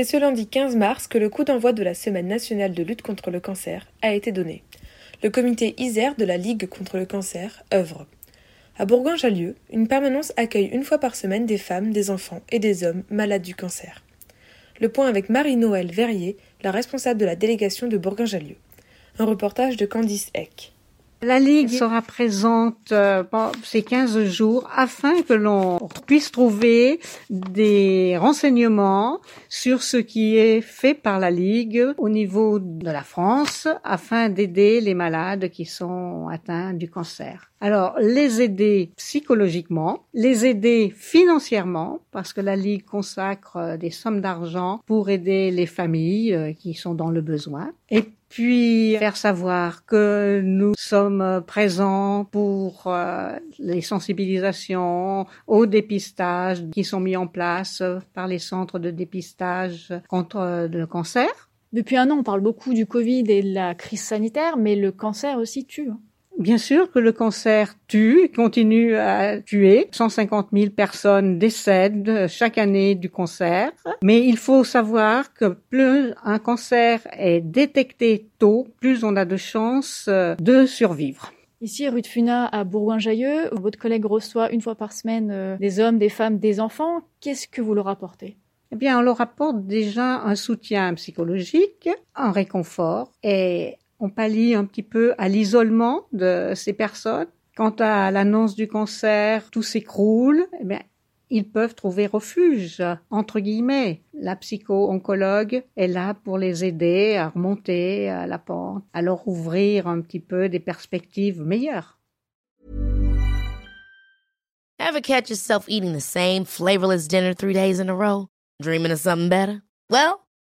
C'est ce lundi 15 mars que le coup d'envoi de la Semaine nationale de lutte contre le cancer a été donné. Le comité ISER de la Ligue contre le cancer œuvre. À Bourgoin-Jallieu, une permanence accueille une fois par semaine des femmes, des enfants et des hommes malades du cancer. Le point avec Marie-Noël Verrier, la responsable de la délégation de Bourgoin-Jallieu. Un reportage de Candice Eck. La Ligue sera présente euh, pendant ces 15 jours afin que l'on puisse trouver des renseignements sur ce qui est fait par la Ligue au niveau de la France afin d'aider les malades qui sont atteints du cancer. Alors, les aider psychologiquement, les aider financièrement, parce que la Ligue consacre des sommes d'argent pour aider les familles euh, qui sont dans le besoin. Et puis faire savoir que nous sommes présents pour euh, les sensibilisations au dépistage qui sont mis en place par les centres de dépistage contre le cancer. Depuis un an, on parle beaucoup du Covid et de la crise sanitaire, mais le cancer aussi tue. Bien sûr que le cancer tue, continue à tuer. 150 000 personnes décèdent chaque année du cancer. Mais il faut savoir que plus un cancer est détecté tôt, plus on a de chances euh, de survivre. Ici, rue de Funa, à Bourgoin-Jallieu, votre collègue reçoit une fois par semaine euh, des hommes, des femmes, des enfants. Qu'est-ce que vous leur apportez? Eh bien, on leur apporte déjà un soutien psychologique, un réconfort et on pallie un petit peu à l'isolement de ces personnes. Quant à l'annonce du cancer, tout s'écroule, eh ils peuvent trouver refuge, entre guillemets. La psycho-oncologue est là pour les aider à remonter à la pente, à leur ouvrir un petit peu des perspectives meilleures. Ever catch yourself eating the same flavorless dinner three days in a row? Dreaming of something better? Well,